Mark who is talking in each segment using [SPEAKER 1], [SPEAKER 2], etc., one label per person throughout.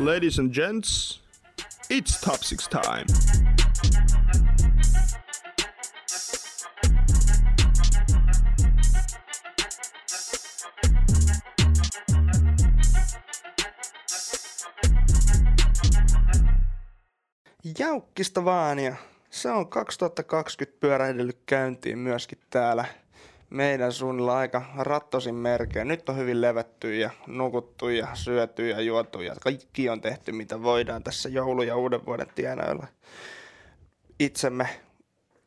[SPEAKER 1] Ladies and gents, it's top six time.
[SPEAKER 2] Jaukkista vaan ja se on 2020 pyörähdellyt käyntiin myöskin täällä meidän suunnilla aika rattosin merkeä. Nyt on hyvin levätty ja nukuttu ja syöty ja juotu ja kaikki on tehty mitä voidaan tässä joulu- ja uuden vuoden tienoilla itsemme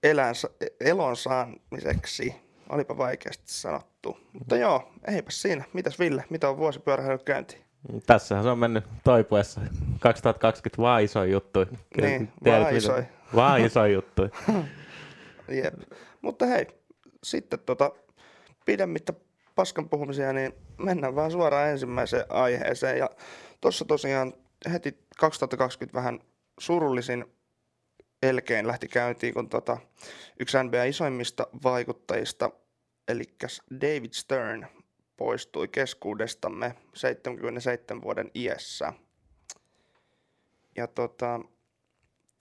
[SPEAKER 2] elän, elon saamiseksi. Olipa vaikeasti sanottu. Mutta joo, eipä siinä. Mitäs Ville, mitä on vuosi pyörähdellyt käyntiin?
[SPEAKER 3] Tässähän se on mennyt toipuessa. 2020 vaan iso juttu.
[SPEAKER 2] Niin, vaan iso.
[SPEAKER 3] Vaan iso juttu.
[SPEAKER 2] Jep. Mutta hei, sitten tota, pidemmittä paskan puhumisia, niin mennään vaan suoraan ensimmäiseen aiheeseen. Ja tuossa tosiaan heti 2020 vähän surullisin elkein lähti käyntiin, kun tota, yksi NBA isoimmista vaikuttajista, eli David Stern, poistui keskuudestamme 77 vuoden iässä. Ja tota,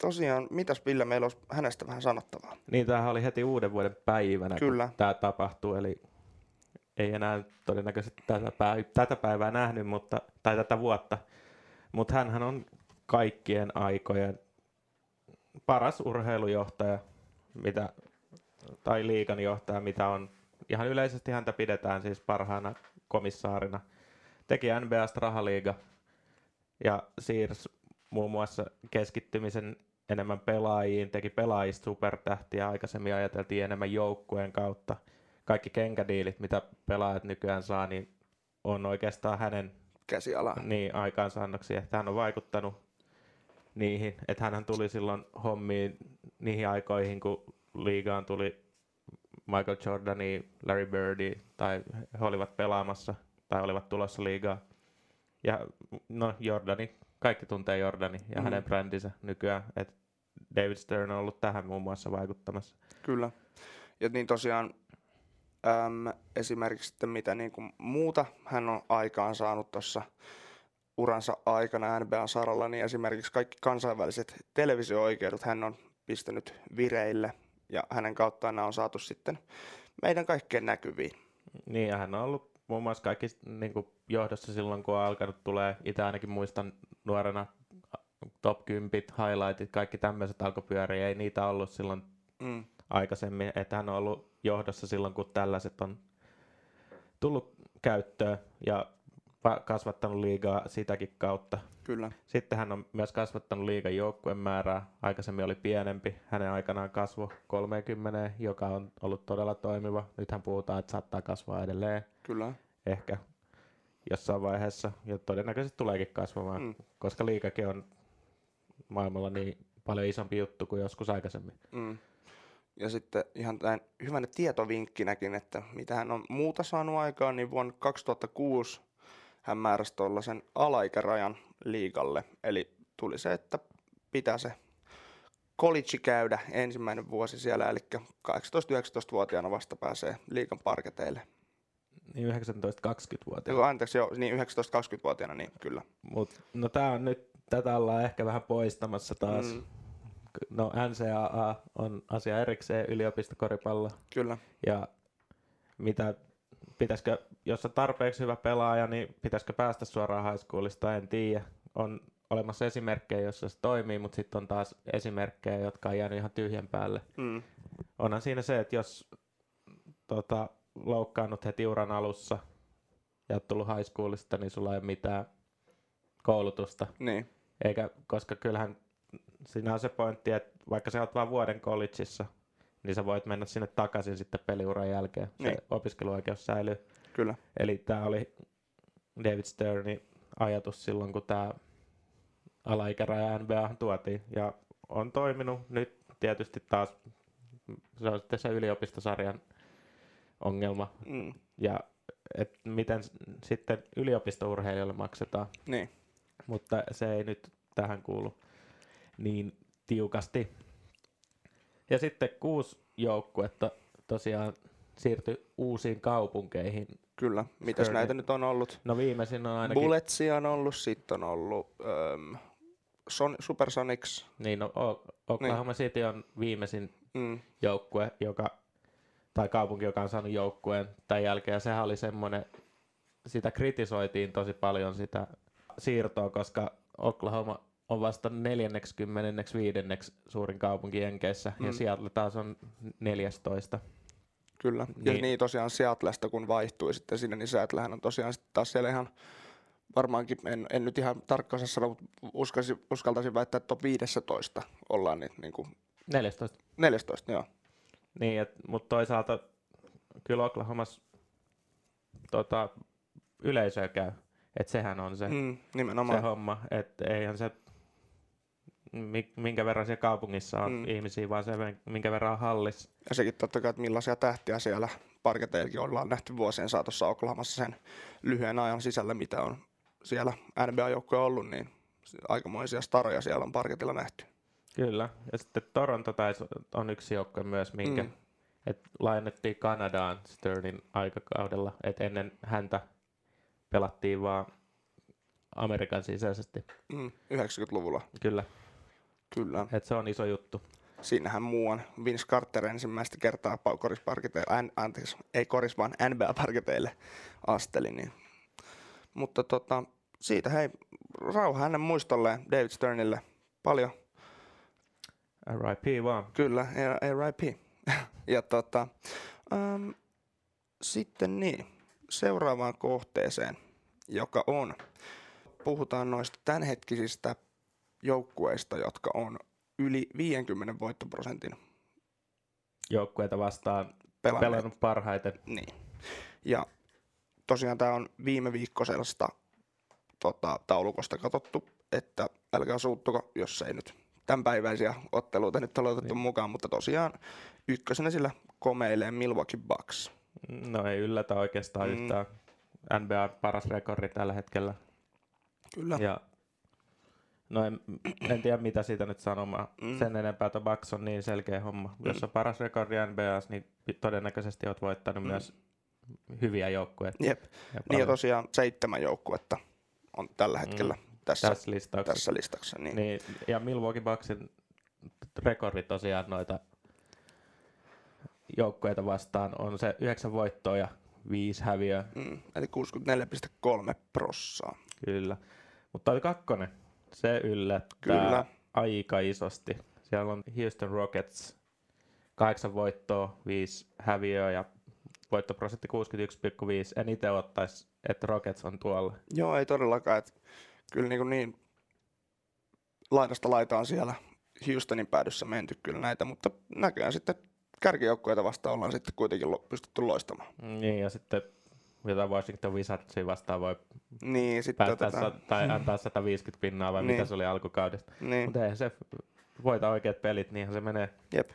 [SPEAKER 2] tosiaan, mitäs Ville, meillä olisi hänestä vähän sanottavaa?
[SPEAKER 3] Niin, tämähän oli heti uuden vuoden päivänä,
[SPEAKER 2] Kyllä.
[SPEAKER 3] kun tämä tapahtui, eli ei enää todennäköisesti tätä, päivää, tätä päivää nähnyt, mutta, tai tätä vuotta, mutta hän on kaikkien aikojen paras urheilujohtaja, mitä, tai liikan johtaja, mitä on. Ihan yleisesti häntä pidetään siis parhaana komissaarina. Teki NBAsta rahaliiga ja siirsi muun muassa keskittymisen enemmän pelaajiin, teki pelaajista supertähtiä, aikaisemmin ajateltiin enemmän joukkueen kautta. Kaikki kenkädiilit, mitä pelaajat nykyään saa, niin on oikeastaan hänen
[SPEAKER 2] käsiala.
[SPEAKER 3] Niin, aikaansaannoksia. Että hän on vaikuttanut niihin. Että hän tuli silloin hommiin niihin aikoihin, kun liigaan tuli Michael Jordani, Larry Birdi, tai he olivat pelaamassa, tai olivat tulossa liigaa. Ja no Jordani, kaikki tuntee Jordani ja mm. hänen brändinsä nykyään. Et David Stern on ollut tähän muun muassa vaikuttamassa.
[SPEAKER 2] Kyllä. Ja niin tosiaan äm, esimerkiksi sitten mitä niin kuin muuta hän on aikaan saanut tuossa uransa aikana NBA-saralla, niin esimerkiksi kaikki kansainväliset televisio-oikeudet hän on pistänyt vireille ja hänen kauttaan nämä on saatu sitten meidän kaikkien näkyviin.
[SPEAKER 3] Niin, ja hän on ollut muun muassa kaikki niin kuin johdossa silloin, kun on alkanut tulee, itse ainakin muistan nuorena top 10 highlightit, kaikki tämmöiset alkupyöriä, ei niitä ollut silloin mm. aikaisemmin, että hän on ollut johdossa silloin, kun tällaiset on tullut käyttöön ja kasvattanut liigaa sitäkin kautta.
[SPEAKER 2] Kyllä.
[SPEAKER 3] Sitten hän on myös kasvattanut liigan joukkueen määrää. Aikaisemmin oli pienempi. Hänen aikanaan kasvo 30, joka on ollut todella toimiva. Nythän puhutaan, että saattaa kasvaa edelleen.
[SPEAKER 2] Kyllä.
[SPEAKER 3] Ehkä jossain vaiheessa. Ja todennäköisesti tuleekin kasvamaan, mm. koska liikakin on maailmalla niin paljon isompi juttu kuin joskus aikaisemmin.
[SPEAKER 2] Mm. Ja sitten ihan tämän hyvänä tietovinkkinäkin, että mitä hän on muuta saanut aikaan, niin vuonna 2006 hän määräsi tuollaisen alaikärajan liikalle. Eli tuli se, että pitää se college käydä ensimmäinen vuosi siellä, eli 18-19-vuotiaana vasta pääsee liikan parketeille.
[SPEAKER 3] Niin 19-20-vuotiaana.
[SPEAKER 2] Anteeksi, joo, niin 19-20-vuotiaana, niin kyllä.
[SPEAKER 3] Mut, no tää on nyt, tätä ollaan ehkä vähän poistamassa taas. Mm. No NCAA on asia erikseen yliopistokoripallo.
[SPEAKER 2] Kyllä.
[SPEAKER 3] Ja mitä pitäisikö, jos on tarpeeksi hyvä pelaaja, niin pitäisikö päästä suoraan high schoolista, en tiedä. On olemassa esimerkkejä, joissa se toimii, mutta sitten on taas esimerkkejä, jotka on jäänyt ihan tyhjän päälle. Mm. Onhan siinä se, että jos tota, loukkaannut heti uran alussa ja oot tullut high schoolista, niin sulla ei ole mitään koulutusta.
[SPEAKER 2] Niin.
[SPEAKER 3] Eikä, koska kyllähän siinä on se pointti, että vaikka sä oot vain vuoden collegeissa, niin sä voit mennä sinne takaisin sitten peliuran jälkeen. Niin. Se opiskeluoikeus säilyy.
[SPEAKER 2] Kyllä.
[SPEAKER 3] Eli tämä oli David Sternin ajatus silloin, kun tämä alaikäraja NBA tuotiin. Ja on toiminut nyt tietysti taas, se on sitten se yliopistosarjan ongelma. Mm. Ja et miten sitten yliopistourheilijoille maksetaan.
[SPEAKER 2] Niin.
[SPEAKER 3] Mutta se ei nyt tähän kuulu niin tiukasti. Ja sitten kuusi joukkuetta tosiaan siirtyi uusiin kaupunkeihin
[SPEAKER 2] Kyllä. Mitäs
[SPEAKER 3] Sterling.
[SPEAKER 2] näitä nyt on ollut?
[SPEAKER 3] No viimeisin on ainakin...
[SPEAKER 2] Bulletsia on ollut, sitten on ollut ähm, Son- Supersonics.
[SPEAKER 3] Niin, no, O- Oklahoma City on viimeisin
[SPEAKER 2] Mm,
[SPEAKER 3] joukkue, joka, tai kaupunki, joka on saanut joukkueen tämän jälkeen. Ja sehän oli semmoinen, sitä kritisoitiin tosi paljon sitä siirtoa, koska Oklahoma on vasta 45. suurin kaupunki Jenkeissä, mm. ja. Seattle taas on 14.
[SPEAKER 2] kyllä. Niin.
[SPEAKER 3] Niin.
[SPEAKER 2] Ja niin tosiaan Seattlesta kun vaihtui sitten sinne, niin Seattlehän on tosiaan sitten taas siellä ihan varmaankin, en, en nyt ihan tarkkaan sanoa, mutta uskaisin, uskaltaisin väittää, että top 15 ollaan niin, niin kuin
[SPEAKER 3] 14.
[SPEAKER 2] 14, joo.
[SPEAKER 3] Niin, mutta toisaalta kyllä Oklahomassa tota, yleisöä käy. Että sehän on se, mm.
[SPEAKER 2] Mm,
[SPEAKER 3] se
[SPEAKER 2] nimenomaan.
[SPEAKER 3] homma. Että eihän se, mi- minkä verran siellä kaupungissa on mm. Ihmisiä, vaan se, minkä verran on hallissa.
[SPEAKER 2] Ja sekin totta kai, että millaisia tähtiä siellä parketeillekin ollaan nähty vuosien saatossa Oklahomassa sen lyhyen ajan sisällä, mitä on siellä NBA-joukkoja ollut, niin aikamoisia staroja siellä on parketilla nähty.
[SPEAKER 3] Kyllä. Ja sitten Toronto taisi, on yksi joukkue myös, minkä mm. Et lainattiin Kanadaan Sternin aikakaudella. Et ennen häntä pelattiin vaan Amerikan sisäisesti.
[SPEAKER 2] Mm, 90-luvulla,
[SPEAKER 3] Kyllä,
[SPEAKER 2] kyllä.
[SPEAKER 3] että se on iso juttu.
[SPEAKER 2] Siinähän muuan Vince Carter ensimmäistä kertaa an, anteeksi, ei koris, vaan NBA-parketeille asteli. Niin. Mutta tota, siitä hei, rauha hänen muistolleen David Sternille. Paljon,
[SPEAKER 3] RIP vaan.
[SPEAKER 2] kyllä, RIP. ja tota, äm, sitten niin, seuraavaan kohteeseen, joka on, puhutaan noista tämänhetkisistä joukkueista, jotka on yli 50 voittoprosentin
[SPEAKER 3] Joukkueita vastaan
[SPEAKER 2] pelanneet.
[SPEAKER 3] pelannut parhaiten.
[SPEAKER 2] Niin. Ja tosiaan tämä on viime viikkoisesta tota, taulukosta katsottu, että älkää suuttuko, jos ei nyt tämänpäiväisiä otteluita nyt ole otettu
[SPEAKER 3] Niin.
[SPEAKER 2] mukaan, mutta tosiaan ykkösenä sillä komeilee Milwaukee Bucks.
[SPEAKER 3] No ei yllätä oikeastaan
[SPEAKER 2] Mm.
[SPEAKER 3] mm. yhtään. NBA paras rekordi tällä hetkellä.
[SPEAKER 2] Kyllä.
[SPEAKER 3] Ja no en, en tiedä mitä siitä nyt sanomaan.
[SPEAKER 2] Mm.
[SPEAKER 3] Mm. Sen enempää, että Bucks on niin selkeä homma. Mm. Jos on paras rekordi NBAs, niin todennäköisesti olet voittanut
[SPEAKER 2] Mm.
[SPEAKER 3] mm. myös hyviä joukkueita.
[SPEAKER 2] Jep.
[SPEAKER 3] Ja
[SPEAKER 2] Niin ja tosiaan seitsemän joukkuetta on tällä hetkellä mm. Tässä, tässä,
[SPEAKER 3] listauksessa.
[SPEAKER 2] tässä listassa. Niin.
[SPEAKER 3] Niin, ja Milwaukee Bucksin rekordi tosiaan noita joukkueita vastaan on se yhdeksän voittoa ja viisi häviöä.
[SPEAKER 2] Mm. Eli 64,3 prossaa.
[SPEAKER 3] Kyllä. Mutta toi kakkonen, se yllättää
[SPEAKER 2] Kyllä.
[SPEAKER 3] aika isosti. Siellä on Houston Rockets, kahdeksan voittoa, viisi häviöä ja voittoprosentti 61,5. En itse ottaisi, että Rockets on tuolla.
[SPEAKER 2] Joo, ei todellakaan. Että kyllä niin, niin laidasta laitaan siellä Houstonin päädyssä menty kyllä näitä, mutta näköjään sitten kärkijoukkueita vastaan ollaan sitten kuitenkin pystytty loistamaan.
[SPEAKER 3] Niin, ja sitten jotain Washington Wizardsia vastaan voi
[SPEAKER 2] Niin, sitten
[SPEAKER 3] päättää
[SPEAKER 2] otetaan.
[SPEAKER 3] sa- tai antaa 150 pinnaa vai
[SPEAKER 2] Niin.
[SPEAKER 3] mitä se oli alkukaudesta.
[SPEAKER 2] Niin,
[SPEAKER 3] Mutta eihän se voita oikeat pelit, niinhän se menee.
[SPEAKER 2] jep.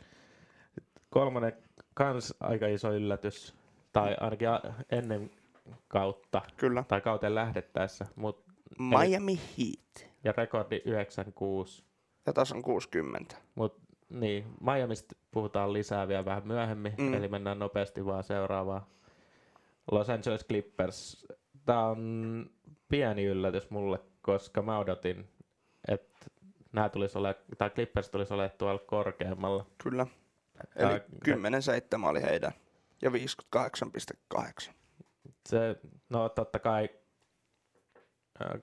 [SPEAKER 3] Kolmonen kans aika iso yllätys, tai ainakin ennen kautta,
[SPEAKER 2] Kyllä.
[SPEAKER 3] tai kauteen lähdettäessä, mut,
[SPEAKER 2] Miami Heat.
[SPEAKER 3] ja rekordi 96.
[SPEAKER 2] Ja taas on 60.
[SPEAKER 3] Mut niin, Miamista puhutaan lisää vielä vähän myöhemmin,
[SPEAKER 2] Mm.
[SPEAKER 3] eli mennään nopeasti vaan seuraavaan. Los Angeles Clippers. Tämä on pieni yllätys mulle, koska mä odotin, että nämä tulisi ole, tai Clippers tulisi olemaan tuolla korkeammalla.
[SPEAKER 2] Kyllä. Eli
[SPEAKER 3] Tää-
[SPEAKER 2] 10-7 oli heidän. Ja 58,8.
[SPEAKER 3] Se, no totta kai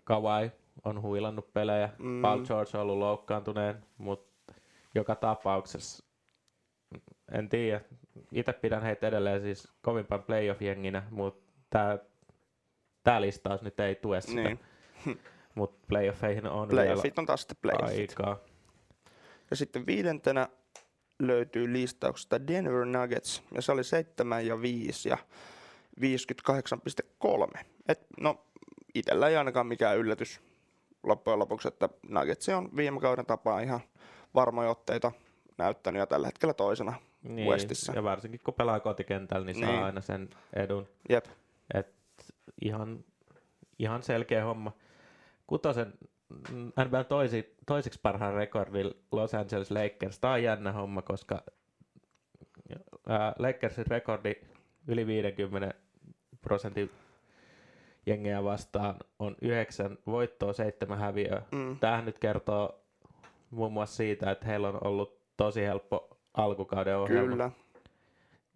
[SPEAKER 3] Kawhi on huilannut pelejä,
[SPEAKER 2] Mm.
[SPEAKER 3] mm. Paul George on ollut loukkaantuneen, mutta joka tapauksessa en tiedä. Itse pidän heitä edelleen siis kovimpaan playoff-jenginä, mutta tämä tää listaus nyt ei tue sitä.
[SPEAKER 2] Niin.
[SPEAKER 3] Mutta playoffeihin on
[SPEAKER 2] Playoffit on taas sitten playoffit.
[SPEAKER 3] aikaa.
[SPEAKER 2] Ja sitten viidentenä löytyy listauksesta Denver Nuggets, ja se oli 7 ja 5 ja 58,3. Et, no, itsellä ei ainakaan mikään yllätys loppujen lopuksi, että Nuggets on viime kauden tapaa ihan varmoja otteita näyttänyt ja tällä hetkellä toisena.
[SPEAKER 3] Niin,
[SPEAKER 2] Westissä.
[SPEAKER 3] ja varsinkin kun pelaa kotikentällä, niin,
[SPEAKER 2] Niin.
[SPEAKER 3] saa aina sen edun.
[SPEAKER 2] Jep,
[SPEAKER 3] Et ihan, ihan selkeä homma. Kutosen NBA toisi, toiseksi parhaan rekordilla Los Angeles Lakers. Tämä on jännä homma, koska ää, Lakersin rekordi yli 50 prosentin jengejä vastaan on yhdeksän voittoa, seitsemän häviöä.
[SPEAKER 2] Mm.
[SPEAKER 3] Tämähän nyt kertoo muun muassa siitä, että heillä on ollut tosi helppo alkukauden ohjelma,
[SPEAKER 2] Kyllä.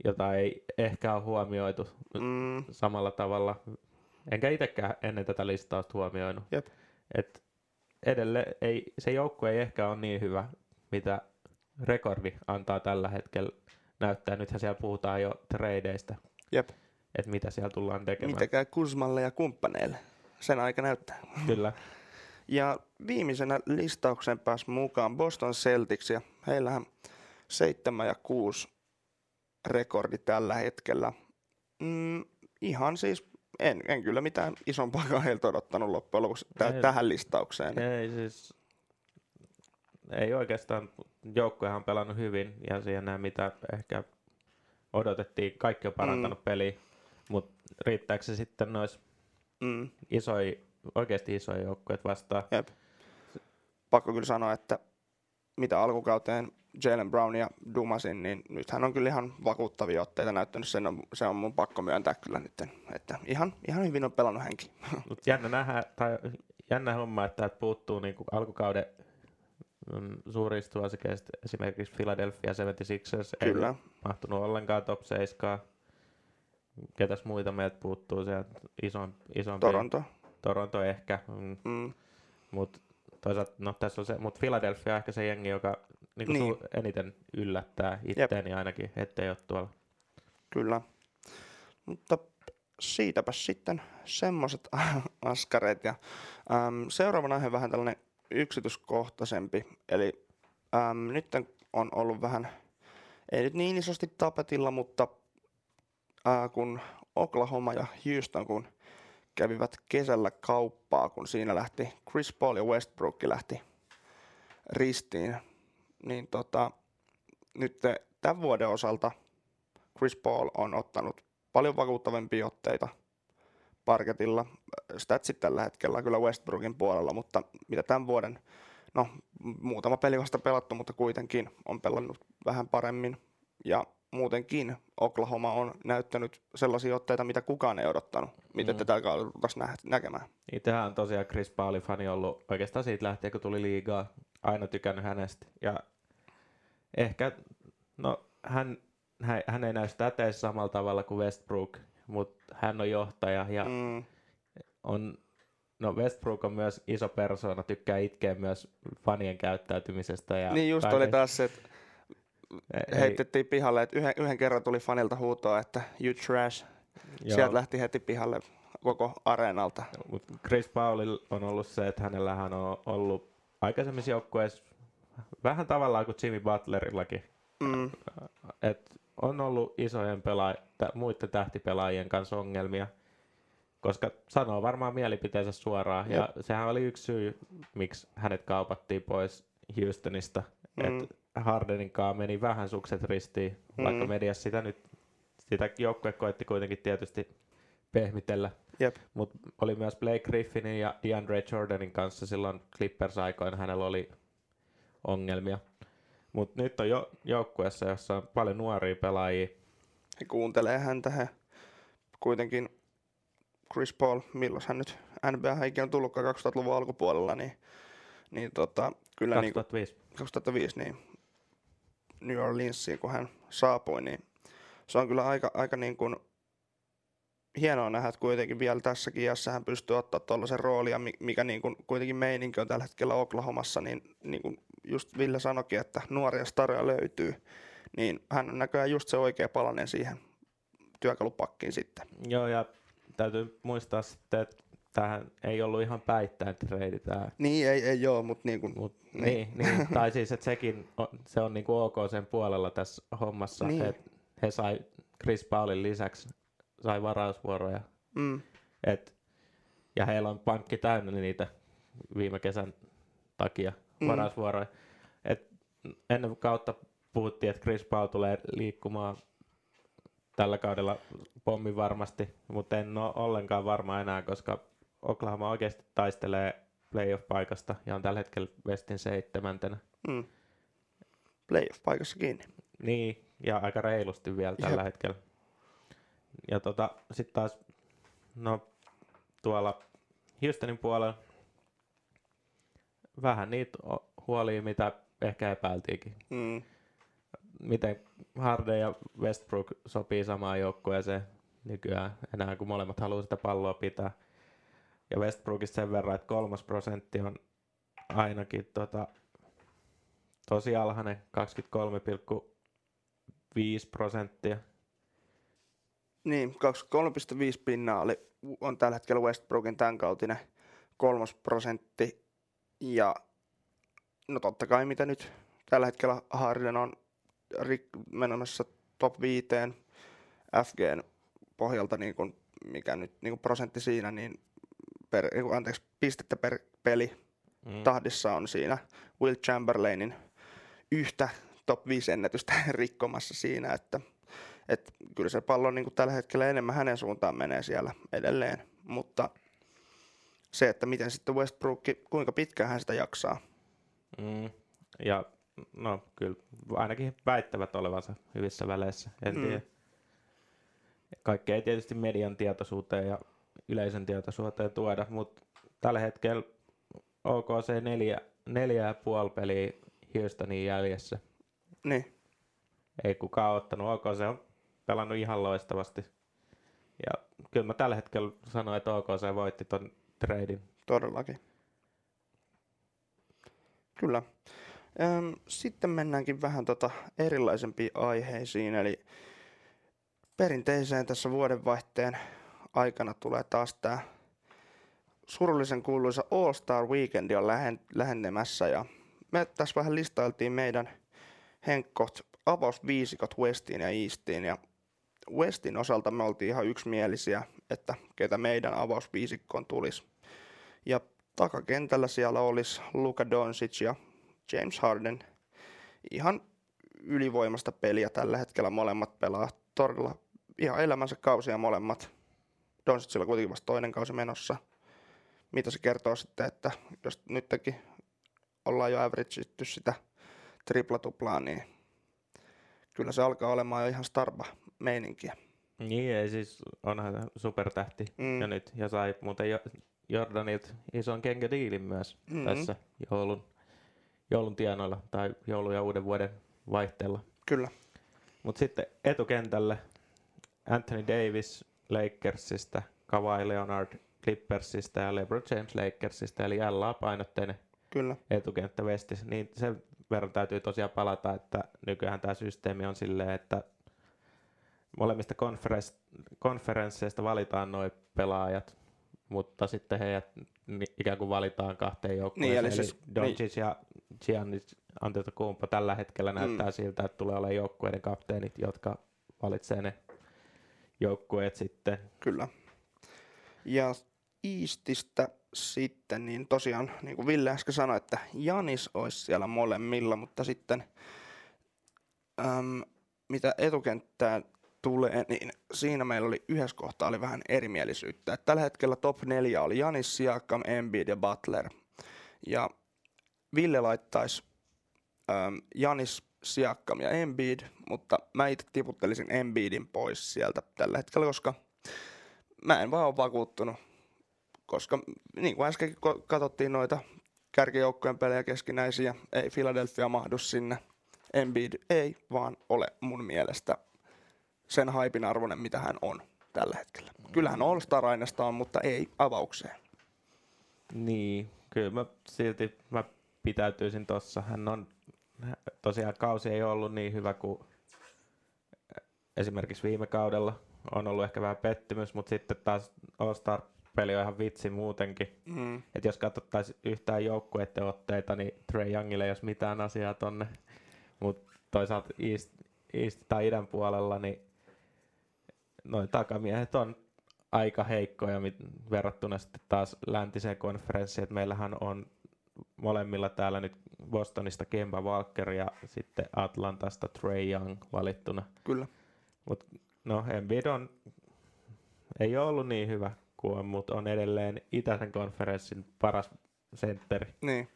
[SPEAKER 3] jota ei ehkä ole huomioitu
[SPEAKER 2] Mm.
[SPEAKER 3] samalla tavalla. Enkä itsekään ennen tätä listausta huomioinut.
[SPEAKER 2] Jep.
[SPEAKER 3] Et edelleen ei, se joukkue ei ehkä ole niin hyvä, mitä rekordi antaa tällä hetkellä näyttää. Nythän siellä puhutaan jo tradeista,
[SPEAKER 2] Jep.
[SPEAKER 3] Että mitä siellä tullaan tekemään.
[SPEAKER 2] Mitä käy Kuzmalle ja kumppaneille? Sen aika näyttää.
[SPEAKER 3] Kyllä.
[SPEAKER 2] Ja viimeisenä listauksen pääsi mukaan Boston Celtics ja heillähän 7 ja 6 rekordi tällä hetkellä. Mm, ihan siis, en, en kyllä mitään isompaa heiltä odottanut loppujen lopuksi tä-
[SPEAKER 3] Ei.
[SPEAKER 2] tähän listaukseen.
[SPEAKER 3] Ei siis, ei oikeastaan, joukkuehan on pelannut hyvin ja siihen näin mitä ehkä odotettiin. Kaikki on parantanut mm. peliä, mutta riittääkö se sitten nois
[SPEAKER 2] Mm,
[SPEAKER 3] isoja, oikeasti isoja joukkueet vastaan?
[SPEAKER 2] jep. Pakko kyllä sanoa, että mitä alkukauteen Jalen Brown ja Dumasin, niin nythän on kyllä ihan vakuuttavia otteita näyttänyt. Sen on, se on mun pakko myöntää kyllä nyt. Että ihan, ihan hyvin on pelannut hänkin.
[SPEAKER 3] Mut jännä nähdä, tai jännä homma, että täältä puuttuu niinku alkukauden mm, suurista suosikeista esimerkiksi Philadelphia 76ers ei
[SPEAKER 2] Kyllä.
[SPEAKER 3] mahtunut ollenkaan top 7. Ketäs muita meiltä puuttuu sieltä ison, isompi?
[SPEAKER 2] Toronto.
[SPEAKER 3] Toronto ehkä, mm,
[SPEAKER 2] Mm,
[SPEAKER 3] mutta toisaalta, no tässä on se, mutta Philadelphia on ehkä se jengi, joka niinku
[SPEAKER 2] Niin.
[SPEAKER 3] niin. eniten yllättää itteeni ainakin, ettei ole tuolla.
[SPEAKER 2] Kyllä. Mutta siitäpä sitten semmoiset askareet. Ja, äm, seuraavana aihe vähän tällainen yksityiskohtaisempi. Eli äm, nyt on ollut vähän, ei nyt niin isosti tapetilla, mutta ää, kun Oklahoma ja Houston kun kävivät kesällä kauppaa, kun siinä lähti Chris Paul ja Westbrook lähti ristiin, niin tota, nyt tämän vuoden osalta Chris Paul on ottanut paljon vakuuttavampia otteita parketilla. Statsit tällä hetkellä kyllä Westbrookin puolella, mutta mitä tämän vuoden, no muutama peli vasta pelattu, mutta kuitenkin on pelannut vähän paremmin. Ja muutenkin Oklahoma on näyttänyt sellaisia otteita, mitä kukaan ei odottanut, mitä
[SPEAKER 3] Mm.
[SPEAKER 2] tätä tultaisiin nä- näkemään.
[SPEAKER 3] Itsehän on tosiaan Chris Paulin fani ollut oikeastaan siitä lähtien, kun tuli liigaa. Aina tykännyt hänestä. Ja ehkä, no hän, hän, hän ei näy täteissä samalla tavalla kuin Westbrook, mutta hän on johtaja ja mm.
[SPEAKER 2] Mm,
[SPEAKER 3] on, no Westbrook on myös iso persoona, tykkää itkeä myös fanien käyttäytymisestä. Ja
[SPEAKER 2] niin just
[SPEAKER 3] kaiken-
[SPEAKER 2] oli taas se, että
[SPEAKER 3] ei-
[SPEAKER 2] heitettiin pihalle, että yhden, yhden kerran tuli fanilta huutoa, että you trash.
[SPEAKER 3] joo.
[SPEAKER 2] Sieltä lähti heti pihalle koko areenalta.
[SPEAKER 3] Mut Chris Paulilla on ollut se, että hänellähän on ollut aikaisemmissa joukkueissa vähän tavallaan kuin Jimmy Butlerillakin.
[SPEAKER 2] Mm,
[SPEAKER 3] Et on ollut isojen pelaa- tä- muiden tähtipelaajien kanssa ongelmia, koska sanoo varmaan mielipiteensä suoraan. Ja sehän oli yksi syy, miksi hänet kaupattiin pois Houstonista.
[SPEAKER 2] Mm.
[SPEAKER 3] Et Hardenin kanssa meni vähän sukset ristiin, mm. vaikka mediassa sitä nyt, sitä joukkue koetti kuitenkin tietysti pehmitellä. Mutta oli myös Blake Griffinin ja DeAndre Jordanin kanssa silloin Clippers-aikoina hänellä oli ongelmia. Mutta nyt on jo joukkueessa, jossa on paljon nuoria pelaajia.
[SPEAKER 2] He kuuntelee häntä. He kuitenkin Chris Paul, milloin hän nyt NBA ikinä on tullutkaan 2000-luvun alkupuolella, niin, niin tota, kyllä niin
[SPEAKER 3] 2005.
[SPEAKER 2] 2005 niin New Orleansiin, kun hän saapui, niin se on kyllä aika, aika niin kuin hienoa nähdä, että kuitenkin vielä tässäkin iässä hän pystyy ottaa tuollaisen mi- mikä niin kuin kuitenkin meininki on tällä hetkellä Oklahomassa, niin, niin kuin just Ville sanoikin, että nuoria staroja löytyy, niin hän on näköjään just se oikea palanen siihen työkalupakkiin sitten.
[SPEAKER 3] Joo, ja täytyy muistaa sitten, että tämähän ei ollut ihan päittäin treidi tämä.
[SPEAKER 2] Niin, ei, ei joo, mutta niin kuin,
[SPEAKER 3] Mut,
[SPEAKER 2] Niin.
[SPEAKER 3] niin. Niin, niin, tai siis, että sekin on, se on niinku ok sen puolella tässä hommassa,
[SPEAKER 2] Niin.
[SPEAKER 3] niin. että he sai Chris Paulin lisäksi sai varausvuoroja
[SPEAKER 2] mm,
[SPEAKER 3] Et, ja heillä on pankki täynnä niitä viime kesän takia
[SPEAKER 2] Mm.
[SPEAKER 3] mm. varausvuoroja. Et ennen kautta puhuttiin, että Chris Paul tulee liikkumaan tällä kaudella pommin varmasti, mutta en ole ollenkaan varma enää, koska Oklahoma oikeasti taistelee playoff-paikasta ja on tällä hetkellä Westin seitsemäntenä.
[SPEAKER 2] mm. Playoff-paikassa kiinni.
[SPEAKER 3] Niin, ja aika reilusti vielä tällä
[SPEAKER 2] Jep.
[SPEAKER 3] hetkellä. Ja tota, sitten taas No tuolla Houstonin puolella vähän niitä huolia, mitä ehkä epäiltiinkin.
[SPEAKER 2] Mm.
[SPEAKER 3] Miten Harden ja Westbrook sopii samaan joukkueeseen nykyään enää, kun molemmat haluaa sitä palloa pitää. Ja Westbrookista sen verran, että kolmas prosentti on ainakin tota, tosi alhainen, 23,5 prosenttia.
[SPEAKER 2] Niin, 23,5 pinnaa oli, on tällä hetkellä Westbrookin tämänkautinen kolmas prosentti. Ja no totta kai mitä nyt tällä hetkellä Harden on menossa top 5 FGn pohjalta, niin kuin, mikä nyt niin kuin prosentti siinä, niin per, anteeksi, pistettä per peli
[SPEAKER 3] Mm.
[SPEAKER 2] tahdissa on siinä Will Chamberlainin yhtä top 5 ennätystä rikkomassa siinä, että, että kyllä se pallo niin kuin tällä hetkellä enemmän hänen suuntaan menee siellä edelleen, mutta se, että miten sitten Westbrook, kuinka pitkään hän sitä jaksaa.
[SPEAKER 3] Mm. Ja no kyllä ainakin väittävät olevansa hyvissä väleissä, en
[SPEAKER 2] mm.
[SPEAKER 3] tiedä. Kaikkea ei tietysti median tietoisuuteen ja yleisön tietoisuuteen tuoda, mutta tällä hetkellä OKC neljä, neljä ja puoli peliä Houstonin jäljessä.
[SPEAKER 2] Niin,
[SPEAKER 3] Ei kukaan ottanut. OKC on pelannut ihan loistavasti. Ja kyllä mä tällä hetkellä sanoin, että OKC voitti ton treidin.
[SPEAKER 2] todellakin. Kyllä. Sitten mennäänkin vähän tota erilaisempiin aiheisiin, eli perinteiseen tässä vuodenvaihteen aikana tulee taas tämä surullisen kuuluisa All Star Weekend on lähen, lähennemässä ja me tässä vähän listailtiin meidän henkkot avausviisikot Westiin ja Eastiin ja Westin osalta me oltiin ihan yksimielisiä, että ketä meidän avausviisikkoon tulisi. Ja takakentällä siellä olisi Luka Doncic ja James Harden. Ihan ylivoimasta peliä tällä hetkellä molemmat pelaa todella ihan elämänsä kausia molemmat. Doncicilla kuitenkin vasta toinen kausi menossa. Mitä se kertoo sitten, että jos nytkin ollaan jo averageitty sitä triplatuplaa, niin kyllä se alkaa olemaan jo ihan starba meininkiä.
[SPEAKER 3] Niin, ei siis onhan supertähti
[SPEAKER 2] Mm.
[SPEAKER 3] jo nyt. Ja sai muuten jo, Jordanilta ison kenkädiilin myös mm. tässä joulun, joulun tienoilla tai joulun ja uuden vuoden vaihteella.
[SPEAKER 2] Kyllä,
[SPEAKER 3] Mutta sitten etukentälle Anthony Davis Lakersista, Kawhi Leonard Clippersista ja LeBron James Lakersista, eli LA-painotteinen
[SPEAKER 2] kyllä.
[SPEAKER 3] etukenttä Westissä, niin sen verran täytyy tosiaan palata, että nykyään tämä systeemi on silleen, että molemmista konferens- konferensseista valitaan noin pelaajat, mutta sitten heidät ikään kuin valitaan kahteen joukkueeseen.
[SPEAKER 2] Niin, eli
[SPEAKER 3] eli
[SPEAKER 2] siis-
[SPEAKER 3] Doncic ja Giannis Antetokounmpo tällä hetkellä näyttää
[SPEAKER 2] Mm.
[SPEAKER 3] siltä, että tulee olemaan joukkueiden kapteenit, jotka valitsee ne joukkueet sitten.
[SPEAKER 2] Kyllä. Ja Eastistä sitten, niin tosiaan, niin kuin Ville äsken sanoi, että Janis olisi siellä molemmilla, mutta sitten äm, mitä etukenttään tulee, niin siinä meillä oli yhdessä kohtaa oli vähän erimielisyyttä. Et tällä hetkellä top 4 oli Janis, Siakam, Embiid ja Butler. Ja Ville laittaisi äm, Janis, Siakam ja Embiid, mutta mä itse tiputtelisin Embiidin pois sieltä tällä hetkellä, koska mä en vaan ole vakuuttunut, koska niin kuin äskenkin ko- katsottiin noita kärkijoukkojen pelejä keskinäisiä, ei Philadelphia mahdu sinne. Embiid ei vaan ole mun mielestä sen haipin arvoinen, mitä hän on tällä hetkellä. Kyllähän all star on, mutta ei avaukseen.
[SPEAKER 3] Niin, kyllä mä silti mä pitäytyisin tossa. Hän on, tosiaan kausi ei ollut niin hyvä kuin esimerkiksi viime kaudella. On ollut ehkä vähän pettymys, mutta sitten taas All-Star-peli on ihan vitsi muutenkin.
[SPEAKER 2] Mm.
[SPEAKER 3] Et jos katsottaisiin yhtään joukkueiden otteita, niin Trey Youngille ei olisi mitään asiaa tonne. Mutta toisaalta East, East tai idän puolella, niin noin takamiehet on aika heikkoja mit- verrattuna sitten taas läntiseen konferenssiin. Et meillähän on molemmilla täällä nyt Bostonista Kemba Walker ja sitten Atlantasta Trey Young valittuna.
[SPEAKER 2] Kyllä.
[SPEAKER 3] No Embiid on, ei ole ollut niin hyvä kuin on, mutta on edelleen itäisen konferenssin paras sentteri.
[SPEAKER 2] Niin,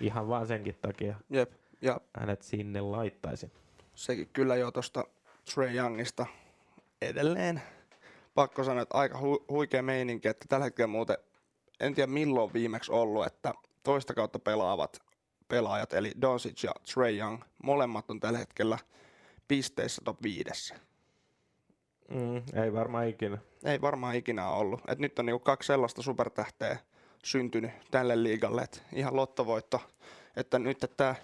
[SPEAKER 3] Ihan vaan senkin takia
[SPEAKER 2] jep. Ja
[SPEAKER 3] hänet sinne laittaisin.
[SPEAKER 2] sekin kyllä jo tuosta Trey Youngista edelleen pakko sanoa, että aika hu- huikea meininki, että tällä hetkellä muuten, en tiedä milloin viimeksi ollut, että toista kautta pelaavat pelaajat, eli Doncic ja Trey Young, molemmat on tällä hetkellä pisteissä top viidessä.
[SPEAKER 3] Mm, ei varmaan ikinä.
[SPEAKER 2] Ei varmaan ikinä ollut. Et nyt on niinku kaksi sellaista supertähteä syntynyt tälle liigalle, että ihan lottovoitto, että nyt tämä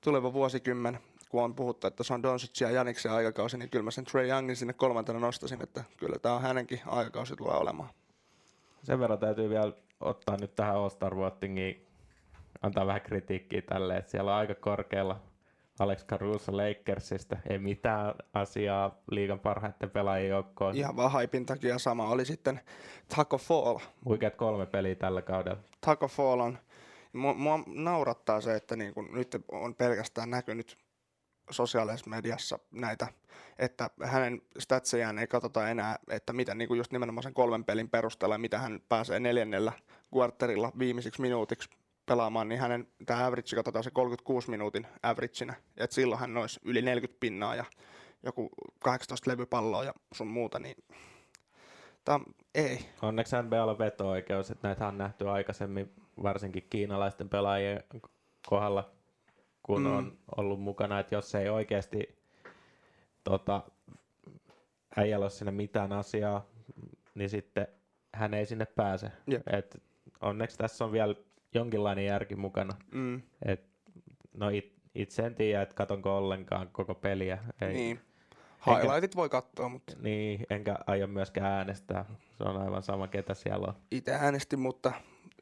[SPEAKER 2] tuleva vuosikymmen, kun on puhuttu, että se on Doncic ja Janiksen aikakausi, niin kyllä mä sen Trey Youngin sinne kolmantena nostasin, että kyllä tämä on hänenkin aikakausi tulee olemaan.
[SPEAKER 3] Sen verran täytyy vielä ottaa nyt tähän All-Star Votingiin, antaa vähän kritiikkiä tälle, että siellä on aika korkealla Alex Caruso Lakersista. Ei mitään asiaa liigan parhaiten pelaajien joukkoon.
[SPEAKER 2] Ihan vaan haipin takia sama oli sitten Taco Fall.
[SPEAKER 3] Huikeat kolme peliä tällä kaudella.
[SPEAKER 2] Taco Fall on, mua, mua naurattaa se, että niin kun nyt on pelkästään näkynyt sosiaalisessa mediassa näitä, että hänen statsejään ei katsota enää, että mitä niin kuin just nimenomaan sen kolmen pelin perusteella, mitä hän pääsee neljännellä quarterilla viimeisiksi minuutiksi pelaamaan, niin hänen tämä average katsotaan se 36 minuutin averageina, että silloin hän olisi yli 40 pinnaa ja joku 18 levypalloa ja sun muuta, niin tämä ei.
[SPEAKER 3] Onneksi NBA on veto-oikeus, että näitä on nähty aikaisemmin, varsinkin kiinalaisten pelaajien kohdalla, kun mm. on ollut mukana, että jos ei oikeasti tota, äijällä ole sinne mitään asiaa, niin sitten hän ei sinne pääse.
[SPEAKER 2] Jep.
[SPEAKER 3] Et onneksi tässä on vielä jonkinlainen järki mukana.
[SPEAKER 2] Mm,
[SPEAKER 3] Et, no it, itse en tiedä, että katonko ollenkaan koko peliä. Ei,
[SPEAKER 2] niin. Highlightit voi katsoa, mutta
[SPEAKER 3] Niin, enkä aio myöskään äänestää. Se on aivan sama, ketä siellä on.
[SPEAKER 2] itse äänestin, mutta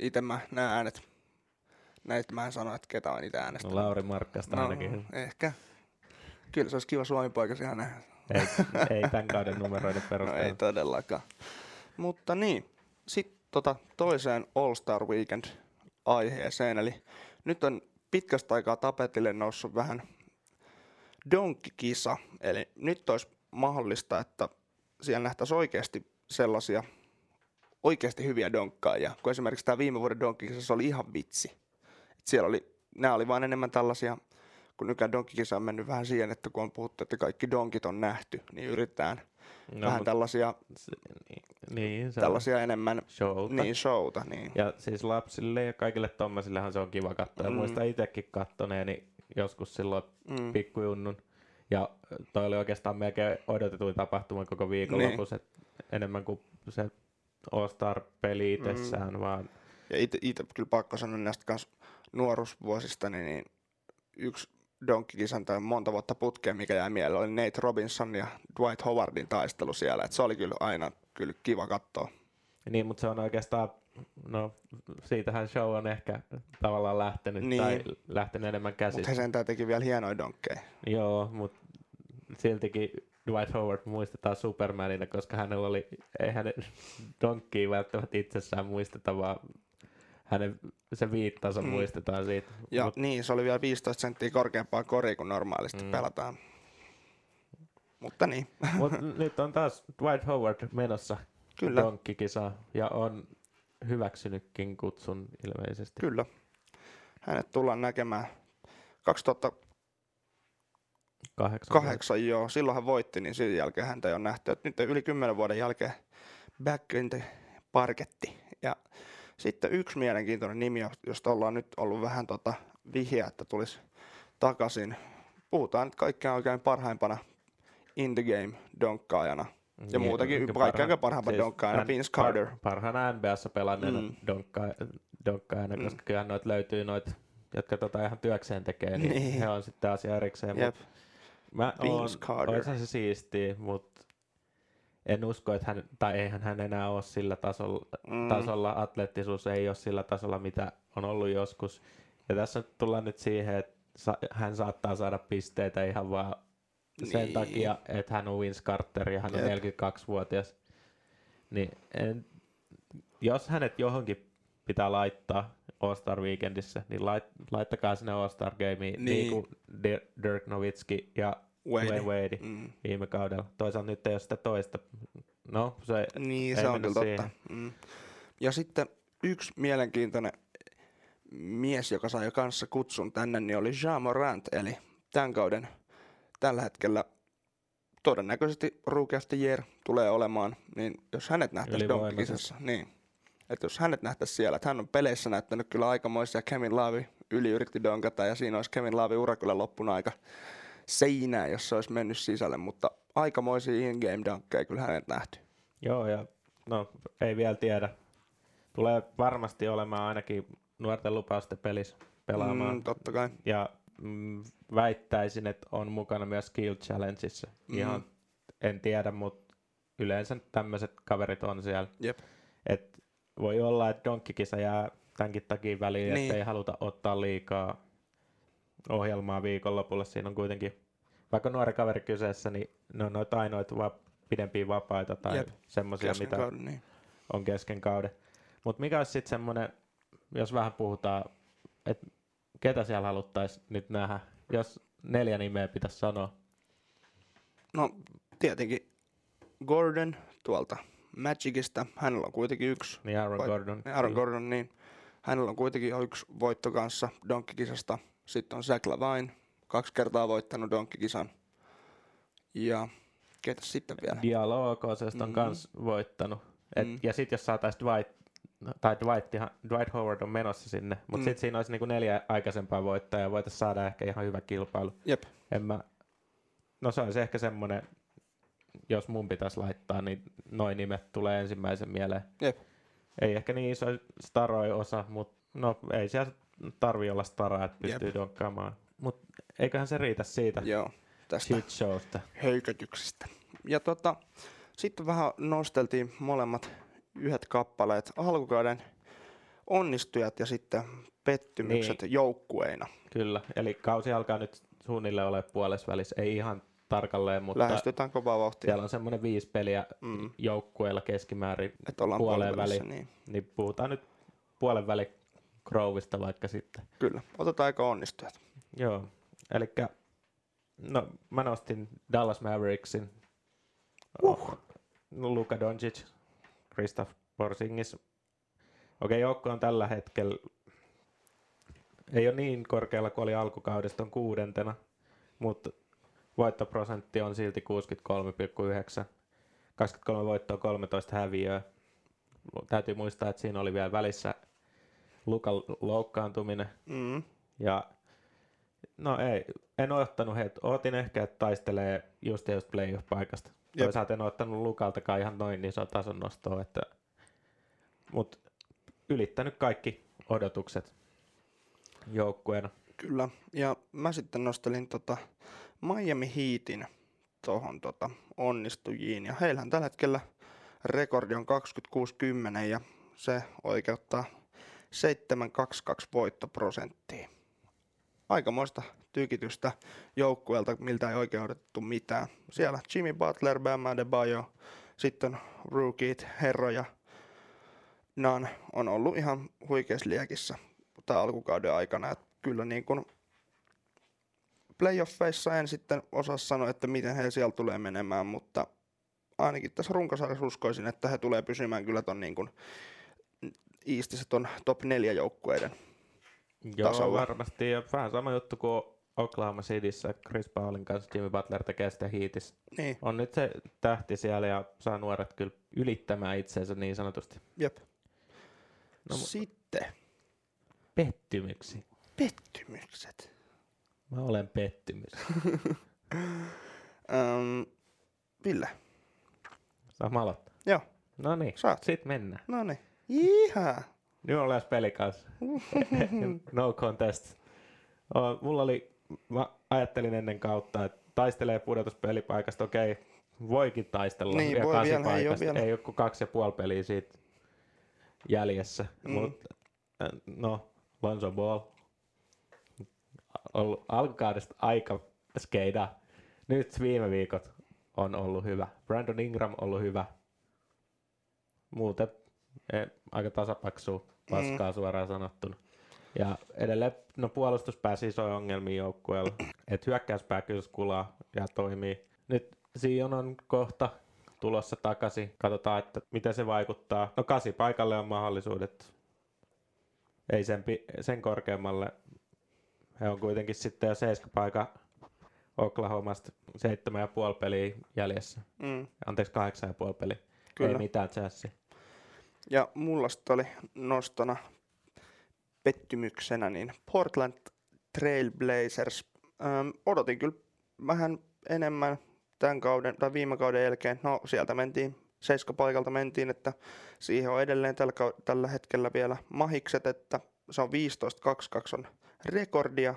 [SPEAKER 2] itse mä nämä äänet, näitä mä en sano, että ketä on itse
[SPEAKER 3] No,
[SPEAKER 2] äänestänyt.
[SPEAKER 3] Lauri Markkasta ainakin.
[SPEAKER 2] No, ehkä. Kyllä se olisi kiva Suomi-poika siellä nähdä.
[SPEAKER 3] Ei, ei tämän kauden numeroiden
[SPEAKER 2] No
[SPEAKER 3] perusteella.
[SPEAKER 2] ei todellakaan. Mutta niin, sitten tota toiseen All Star Weekend aiheeseen. Eli nyt on pitkästä aikaa tapetille noussut vähän donkkikisa. Eli nyt olisi mahdollista, että siellä nähtäisiin oikeasti sellaisia oikeasti hyviä donkkaajia. Kun esimerkiksi tämä viime vuoden donkkikisa, se oli ihan vitsi. Et siellä oli, nämä oli vain enemmän tällaisia, kun nykyään donkkikisa on mennyt vähän siihen, että kun on puhuttu, että kaikki donkit on nähty, niin yritetään
[SPEAKER 3] no,
[SPEAKER 2] vähän tällaisia,
[SPEAKER 3] se, niin, niin, se
[SPEAKER 2] tällaisia enemmän
[SPEAKER 3] on showta.
[SPEAKER 2] niin showta. Niin.
[SPEAKER 3] Ja siis lapsille ja kaikille tommosillehan se on kiva katsoa. Mm.
[SPEAKER 2] Mm.
[SPEAKER 3] Muista itsekin kattoneeni joskus silloin
[SPEAKER 2] Mm.
[SPEAKER 3] pikkujunnun. Ja toi oli oikeastaan melkein odotetuin tapahtuma koko viikonlopus, niin. enemmän kuin se All-Star-peli itsessään, mm. vaan
[SPEAKER 2] Ja itse kyllä pakko sanoa näistä kans nuoruusvuosista, niin, niin yksi donkkikisan tai monta vuotta putkeen, mikä jäi mieleen, oli Nate Robinson ja Dwight Howardin taistelu siellä. Et se oli kyllä aina kyllä kiva katsoa.
[SPEAKER 3] Niin, mutta se on oikeastaan, no siitähän show on ehkä tavallaan lähtenyt niin. tai lähtenyt enemmän
[SPEAKER 2] Mutta
[SPEAKER 3] käsistä.
[SPEAKER 2] he sentään teki vielä hienoja donkkeja.
[SPEAKER 3] Joo, mutta siltikin Dwight Howard muistetaan Supermanina, koska hänellä oli, ei hänen donkkiin välttämättä itsessään muisteta, vaan hänen se viittansa
[SPEAKER 2] Mm.
[SPEAKER 3] muistetaan siitä.
[SPEAKER 2] Ja
[SPEAKER 3] Mut,
[SPEAKER 2] niin, se oli vielä 15 senttiä korkeampaa kori kuin normaalisti. Mm. pelataan. Mutta niin,
[SPEAKER 3] mut nyt on taas Dwight Howard menossa
[SPEAKER 2] kyllä,
[SPEAKER 3] donkkikisa ja on hyväksynytkin kutsun ilmeisesti.
[SPEAKER 2] kyllä. Hänet tullaan näkemään 2008
[SPEAKER 3] Kahdeksan.
[SPEAKER 2] joo, silloin hän voitti, niin sen jälkeen häntä ei ole nähty. Et nyt yli 10 vuoden jälkeen back in the parketti. Ja sitten yksi mielenkiintoinen nimi, josta ollaan nyt ollut vähän tota vihjeä, että tulisi takaisin. Puhutaan nyt kaikkein oikein parhaimpana in the game donkkaajana. Ja muutakin, kaikkein oikein parhaimpana donkkaajana,
[SPEAKER 3] N-
[SPEAKER 2] Vince Carter.
[SPEAKER 3] Par, parhaana NBAssa pelanneena
[SPEAKER 2] Mm.
[SPEAKER 3] donkka- donkkaajana,
[SPEAKER 2] Mm.
[SPEAKER 3] koska kyllähän noita löytyy noita, jotka tota ihan työkseen tekee, niin,
[SPEAKER 2] Niin.
[SPEAKER 3] niin. he on sitten asia erikseen.
[SPEAKER 2] Jep.
[SPEAKER 3] Mut mä
[SPEAKER 2] Vince
[SPEAKER 3] oon,
[SPEAKER 2] Carter.
[SPEAKER 3] oishan se siistiä, mutta en usko, että hän, tai eihän hän enää ole sillä tasolla,
[SPEAKER 2] Mm.
[SPEAKER 3] mm. tasolla, atleettisuus ei ole sillä tasolla, mitä on ollut joskus. Ja tässä tullaan nyt siihen, että sa- hän saattaa saada pisteitä ihan vaan sen
[SPEAKER 2] Niin.
[SPEAKER 3] takia, että hän on Vince Carter ja hän on
[SPEAKER 2] Jep.
[SPEAKER 3] 42-vuotias. Niin en, jos hänet johonkin pitää laittaa All-Star Weekendissä, niin lait, laittakaa sinne All-Star Gameen niin,
[SPEAKER 2] Niin.
[SPEAKER 3] kuin Di- Dirk Nowitzki ja
[SPEAKER 2] Wade.
[SPEAKER 3] Wade, Wade
[SPEAKER 2] Mm.
[SPEAKER 3] viime kaudella. Toisaalta nyt ei ole sitä toista. No, se,
[SPEAKER 2] Niin,
[SPEAKER 3] Ei
[SPEAKER 2] se on kyllä totta. Mm. Ja sitten yksi mielenkiintoinen mies, joka sai jo kanssa kutsun tänne, niin oli Jean Morant, eli tämän kauden tällä hetkellä todennäköisesti the Year tulee olemaan, niin jos hänet nähtäisiin. Donkkikisassa, niin että jos hänet nähtäisiin siellä, että hän on peleissä näyttänyt kyllä aikamoisia, Kevin Laavi yli yritti donkata ja siinä olisi Kevin Laavi ura kyllä loppunut aika seinään, jos se olisi mennyt sisälle, mutta aikamoisia in-game dunkkeja kyllä hänet nähty.
[SPEAKER 3] Joo, ja no ei vielä tiedä. Tulee varmasti olemaan ainakin nuorten lupausten pelissä pelaamaan.
[SPEAKER 2] Mm, totta kai.
[SPEAKER 3] Ja mm, väittäisin, että on mukana myös Skill Challengeissa.
[SPEAKER 2] Mm.
[SPEAKER 3] Ihan en tiedä, mutta yleensä tämmöiset kaverit on siellä.
[SPEAKER 2] Jep.
[SPEAKER 3] Et voi olla, että donkkikisa jää tämänkin takia väliin,
[SPEAKER 2] Niin.
[SPEAKER 3] ettei haluta ottaa liikaa ohjelmaa viikonlopulle. Siinä on kuitenkin, vaikka nuori kaveri kyseessä, niin ne on noita ainoita va- pidempiä vapaita tai
[SPEAKER 2] Jep.
[SPEAKER 3] semmoisia, mitä
[SPEAKER 2] kauden, niin.
[SPEAKER 3] on kesken kauden. Mutta mikä olisi sitten semmoinen, jos vähän puhutaan, että ketä siellä haluttaisiin nyt nähdä, jos neljä nimeä pitäisi sanoa.
[SPEAKER 2] No tietenkin Gordon tuolta Magicista, hänellä on kuitenkin yksi
[SPEAKER 3] Niin Aaron
[SPEAKER 2] Vai-
[SPEAKER 3] Gordon.
[SPEAKER 2] Aaron Gordon, niin hänellä on kuitenkin jo yksi voitto kanssa donkkikisasta. Sitten on Zach Lavine, kaksi kertaa voittanut donkkikisan. Ja ketä sitten vielä?
[SPEAKER 3] Diallo OKCstä on
[SPEAKER 2] Mhm.
[SPEAKER 3] kans voittanut. Et,
[SPEAKER 2] Mm.
[SPEAKER 3] Ja sitten jos saataisiin Dwight, tai Dwight, Dwight Howard on menossa sinne, mutta
[SPEAKER 2] Mm.
[SPEAKER 3] sitten siinä olisi niinku neljä aikaisempaa voittajaa ja voitaisiin saada ehkä ihan hyvä kilpailu.
[SPEAKER 2] Jep,
[SPEAKER 3] En mä, no se olisi ehkä semmoinen, jos mun pitäisi laittaa, niin noin nimet tulee ensimmäisen mieleen.
[SPEAKER 2] jep.
[SPEAKER 3] Ei ehkä niin iso staroi osa, mutta no ei siellä tarvi olla staraa, että
[SPEAKER 2] Jep.
[SPEAKER 3] pystyy donkkaamaan. Mutta eiköhän se riitä siitä
[SPEAKER 2] Joo, tästä
[SPEAKER 3] shit showsta.
[SPEAKER 2] höykötyksistä. Ja tota, sitten vähän nosteltiin molemmat yhdet kappaleet, alkukauden onnistujat ja sitten pettymykset niin. joukkueina.
[SPEAKER 3] Kyllä, eli kausi alkaa nyt suunnilleen ole puolessa välissä, ei ihan tarkalleen, mutta
[SPEAKER 2] Lähestytään kovaa vauhtia,
[SPEAKER 3] siellä on semmoinen viisi peliä
[SPEAKER 2] Mm.
[SPEAKER 3] joukkueilla keskimäärin,
[SPEAKER 2] että ollaan
[SPEAKER 3] puoleen väliin.
[SPEAKER 2] Niin.
[SPEAKER 3] niin puhutaan nyt puolen väli Grovista vaikka sitten.
[SPEAKER 2] Kyllä, otetaan aika onnistujat.
[SPEAKER 3] Joo, eli no mä nostin Dallas Mavericksin,
[SPEAKER 2] Uh.
[SPEAKER 3] Luka Doncic, Kristaps Porzingis. Okei, joukko on tällä hetkellä, ei ole niin korkealla kuin oli alkukaudesta, on kuudentena, mutta voittoprosentti on silti 63,9. 23 voittoa, 13 häviöä. Täytyy muistaa, että siinä oli vielä välissä Lukan loukkaantuminen.
[SPEAKER 2] Mm.
[SPEAKER 3] Ja no ei, en ottanut heitä. Ootin ehkä, että taistelee just just playoff-paikasta.
[SPEAKER 2] Jep.
[SPEAKER 3] Toisaalta en ottanut Lukaltakaan ihan noin iso tason nostoa, että mut ylittänyt kaikki odotukset joukkueena.
[SPEAKER 2] Kyllä, ja mä sitten nostelin tota Miami Heatin tuohon tota onnistujiin, ja heillähän tällä hetkellä rekordi on 26-10, ja se oikeuttaa 722 voittoprosenttia. Aikamoista tykitystä joukkueelta, miltä ei oikein odotettu mitään. Siellä Jimmy Butler, Bam Adebayo, sitten rookiet, herroja, Nan on ollut ihan huikeassa liekissä tämän alkukauden aikana. Et kyllä niin kuin playoffeissa en sitten osaa sanoa, että miten he siellä tulee menemään, mutta ainakin tässä runkosarjassa uskoisin, että he tulee pysymään kyllä ton niin kuin Eastissä ton top 4 joukkueiden.
[SPEAKER 3] Joo,
[SPEAKER 2] Tasolla.
[SPEAKER 3] varmasti. Ja vähän sama juttu kuin Oklahoma Cityssä Chris Paulin kanssa Jimmy Butler tekee sitä hiitissä.
[SPEAKER 2] Niin,
[SPEAKER 3] On nyt se tähti siellä ja saa nuoret kyllä ylittämään itseensä niin sanotusti.
[SPEAKER 2] jep.
[SPEAKER 3] No,
[SPEAKER 2] Sitten
[SPEAKER 3] Pettymyksi.
[SPEAKER 2] pettymykset.
[SPEAKER 3] Mä olen pettymys.
[SPEAKER 2] Ähm, Ville,
[SPEAKER 3] Saa
[SPEAKER 2] joo,
[SPEAKER 3] No niin,
[SPEAKER 2] Saat.
[SPEAKER 3] sit mennään.
[SPEAKER 2] no niin. Jihaa.
[SPEAKER 3] New Orleans Pelicans. no contest. O, mulla oli, mä ajattelin ennen kautta, että taistelee pudotuspelipaikasta, okei, voikin taistella
[SPEAKER 2] Niin,
[SPEAKER 3] vielä
[SPEAKER 2] voi vielä, ei
[SPEAKER 3] kasipaikasta.
[SPEAKER 2] vielä.
[SPEAKER 3] Ei ole kuin kaksi ja puoli peliä siitä jäljessä.
[SPEAKER 2] Mm.
[SPEAKER 3] Mm. Mutta no, Lonzo Ball ollut alkukaudesta aika skeida. Nyt viime viikot on ollut hyvä. Brandon Ingram ollut hyvä. Muuten eh, aika tasapaksua paskaa mm. suoraan sanottuna. Ja edelleen no puolustus pääsi isoja ongelmia joukkueella. Et hyökkäyspää kyllä kulaa ja toimii. Nyt Sion on kohta tulossa takaisin. Katsotaan, että miten se vaikuttaa. No kasi paikalle on mahdollisuudet. Ei sen, sen korkeammalle. He on kuitenkin sitten jo seiskapaikan Oklahomasta seitsemän ja puoli peliä jäljessä.
[SPEAKER 2] Mm,
[SPEAKER 3] Anteeksi, kahdeksan ja puoli peliä.
[SPEAKER 2] kyllä.
[SPEAKER 3] Ei mitään chassi.
[SPEAKER 2] Ja mulla oli nostona pettymyksenä niin Portland Trail Blazers. Öm, odotin kyllä vähän enemmän tämän kauden tai viime kauden jälkeen. No sieltä mentiin, seiskapaikalta mentiin, että siihen on edelleen tällä, tällä hetkellä vielä mahikset, että se on 15-22 on rekordia,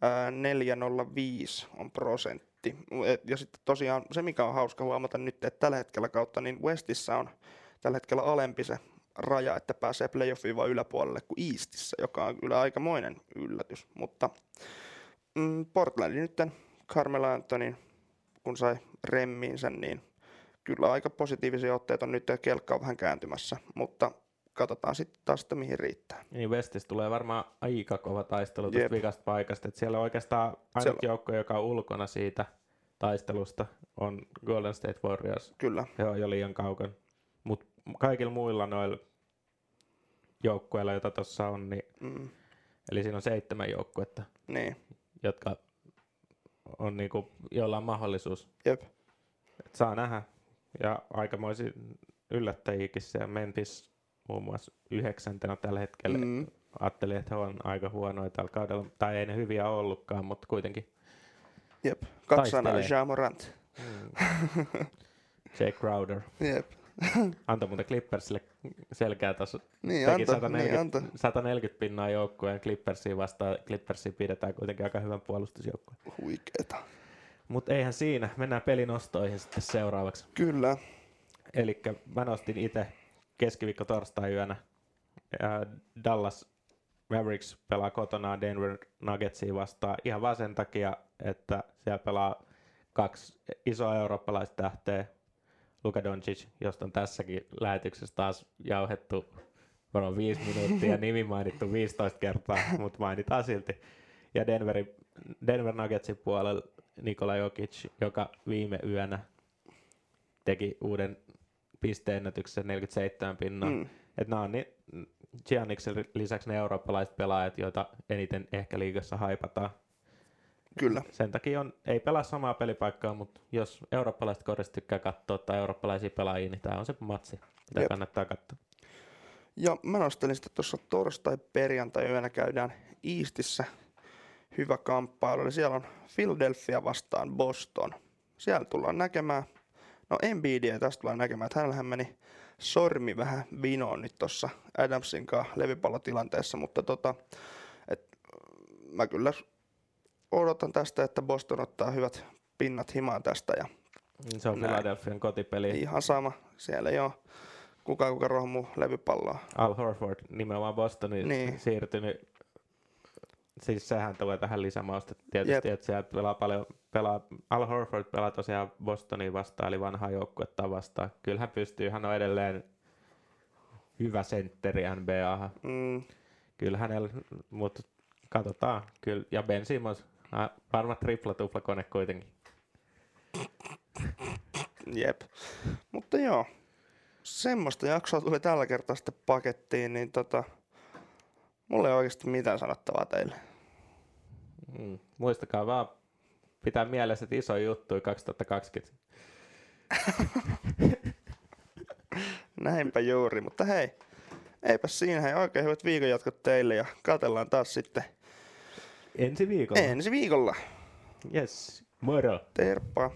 [SPEAKER 2] ää, 405 on prosentti. Ja sitten tosiaan se, mikä on hauska huomata nyt, että tällä hetkellä kautta, niin Westissä on tällä hetkellä alempi se raja, että pääsee playoffiin vaan yläpuolelle kuin Eastissä, joka on kyllä aikamoinen yllätys. Mutta mm, Portlandin nyt Carmelo Anthony, kun sai remmiinsä, niin kyllä aika positiivisia otteita on nyt ja kelkka on vähän kääntymässä, mutta katsotaan sitten taas, että mihin riittää.
[SPEAKER 3] Niin Westissä tulee varmaan aika kova taistelu
[SPEAKER 2] Jep.
[SPEAKER 3] tuosta vikasta paikasta. Et siellä on oikeastaan ainut
[SPEAKER 2] Siellä-
[SPEAKER 3] joukko, joka on ulkona siitä taistelusta, on Golden State Warriors.
[SPEAKER 2] Kyllä,
[SPEAKER 3] He on jo liian kaukana. Kaikilla muilla noilla joukkueilla, joita tuossa on, niin,
[SPEAKER 2] mm,
[SPEAKER 3] eli siinä on seitsemän joukkuetta,
[SPEAKER 2] niin,
[SPEAKER 3] jotka on niinku, joilla on mahdollisuus.
[SPEAKER 2] jep,
[SPEAKER 3] Et saa nähdä. Ja aikamoisia yllättäjiäkin siellä Memphis muun muassa yhdeksäntenä tällä hetkellä. Mm.
[SPEAKER 2] mm,
[SPEAKER 3] Ajattelin, että he on aika huonoja tällä kaudella, tai ei ne hyviä ollutkaan, mutta kuitenkin.
[SPEAKER 2] jep. Katsana
[SPEAKER 3] Taistelee.
[SPEAKER 2] Ja Morant.
[SPEAKER 3] Jake Crowder.
[SPEAKER 2] Jep.
[SPEAKER 3] Antoi muuten Clippersille selkeä tuossa.
[SPEAKER 2] Niin,
[SPEAKER 3] Teki
[SPEAKER 2] anta,
[SPEAKER 3] 140,
[SPEAKER 2] niin, anta.
[SPEAKER 3] 140 pinnaa joukkueen Clippersiin vastaan. Clippersiin pidetään kuitenkin aika hyvän puolustusjoukkueen.
[SPEAKER 2] Huikeeta.
[SPEAKER 3] Mutta eihän siinä. Mennään pelinostoihin sitten seuraavaksi.
[SPEAKER 2] Kyllä,
[SPEAKER 3] Eli mä nostin itse keskiviikko torstai yönä. Dallas Mavericks pelaa kotona Denver Nuggetsia vastaan ihan vaan sen takia, että siellä pelaa kaksi isoa eurooppalaista tähteä. Luka Doncic, josta on tässäkin lähetyksessä taas jauhettu varmaan viisi minuuttia, nimi mainittu 15 kertaa, mutta mainitaan silti. Ja Denverin, Denver Nuggetsin puolella Nikola Jokic, joka viime yönä teki uuden pisteennätyksen 47 pinnaa. Mm.
[SPEAKER 2] mm,
[SPEAKER 3] Et nämä on niin, Gianniksen lisäksi ne eurooppalaiset pelaajat, joita eniten ehkä liigassa haipataan.
[SPEAKER 2] Kyllä,
[SPEAKER 3] Sen takia on, ei pelaa samaa pelipaikkaa, mutta jos eurooppalaiset korista tykkää katsoa tai eurooppalaisia pelaajia, niin tämä on se matsi, mitä
[SPEAKER 2] Jep.
[SPEAKER 3] kannattaa katsoa.
[SPEAKER 2] Ja mä nostelin sitten tuossa torstai-perjantai-yönä käydään Eastissä hyvä kamppailu. Eli siellä on Philadelphia vastaan Boston. Siellä tullaan näkemään, no Embiidia tästä tullaan näkemään, että hänellähän meni sormi vähän vinoon nyt tuossa Adamsin kanssa levypallotilanteessa, mutta tota, et, mä kyllä odotan tästä, että Boston ottaa hyvät pinnat himaan tästä ja
[SPEAKER 3] Se on
[SPEAKER 2] Näin.
[SPEAKER 3] Philadelphian kotipeli.
[SPEAKER 2] ihan sama, siellä ei ole kuka kuka rohmuu levypalloa.
[SPEAKER 3] Al Horford nimenomaan Bostoniin Niin. siirtynyt. Siis sehän tulee tähän lisämausta tietysti,
[SPEAKER 2] Jep.
[SPEAKER 3] että sieltä pelaa paljon, pelaa, Al Horford pelaa tosiaan Bostoniin vastaan, eli vanhaa joukkuetta vastaan. Kyllä hän pystyy, hän on edelleen hyvä sentteri NBA.
[SPEAKER 2] Mm,
[SPEAKER 3] Kyllä hänellä, mutta katsotaan. Kyllä. Ja Ben Simmons, ah, varma tripla tupla kone kuitenkin.
[SPEAKER 2] Jep. Mutta joo, semmoista jaksoa tuli tällä kertaa sitten pakettiin, niin tota, mulla ei oikeasti mitään sanottavaa teille.
[SPEAKER 3] Mm. Muistakaa vaan pitää mielessä, että iso juttu 2020.
[SPEAKER 2] Näinpä juuri, mutta hei, eipä siinä, hei oikein hyvät viikonjatkot teille ja katellaan taas sitten
[SPEAKER 3] Ensi viikolla.
[SPEAKER 2] ensi viikolla.
[SPEAKER 3] Yes. Moro.
[SPEAKER 2] Terppa.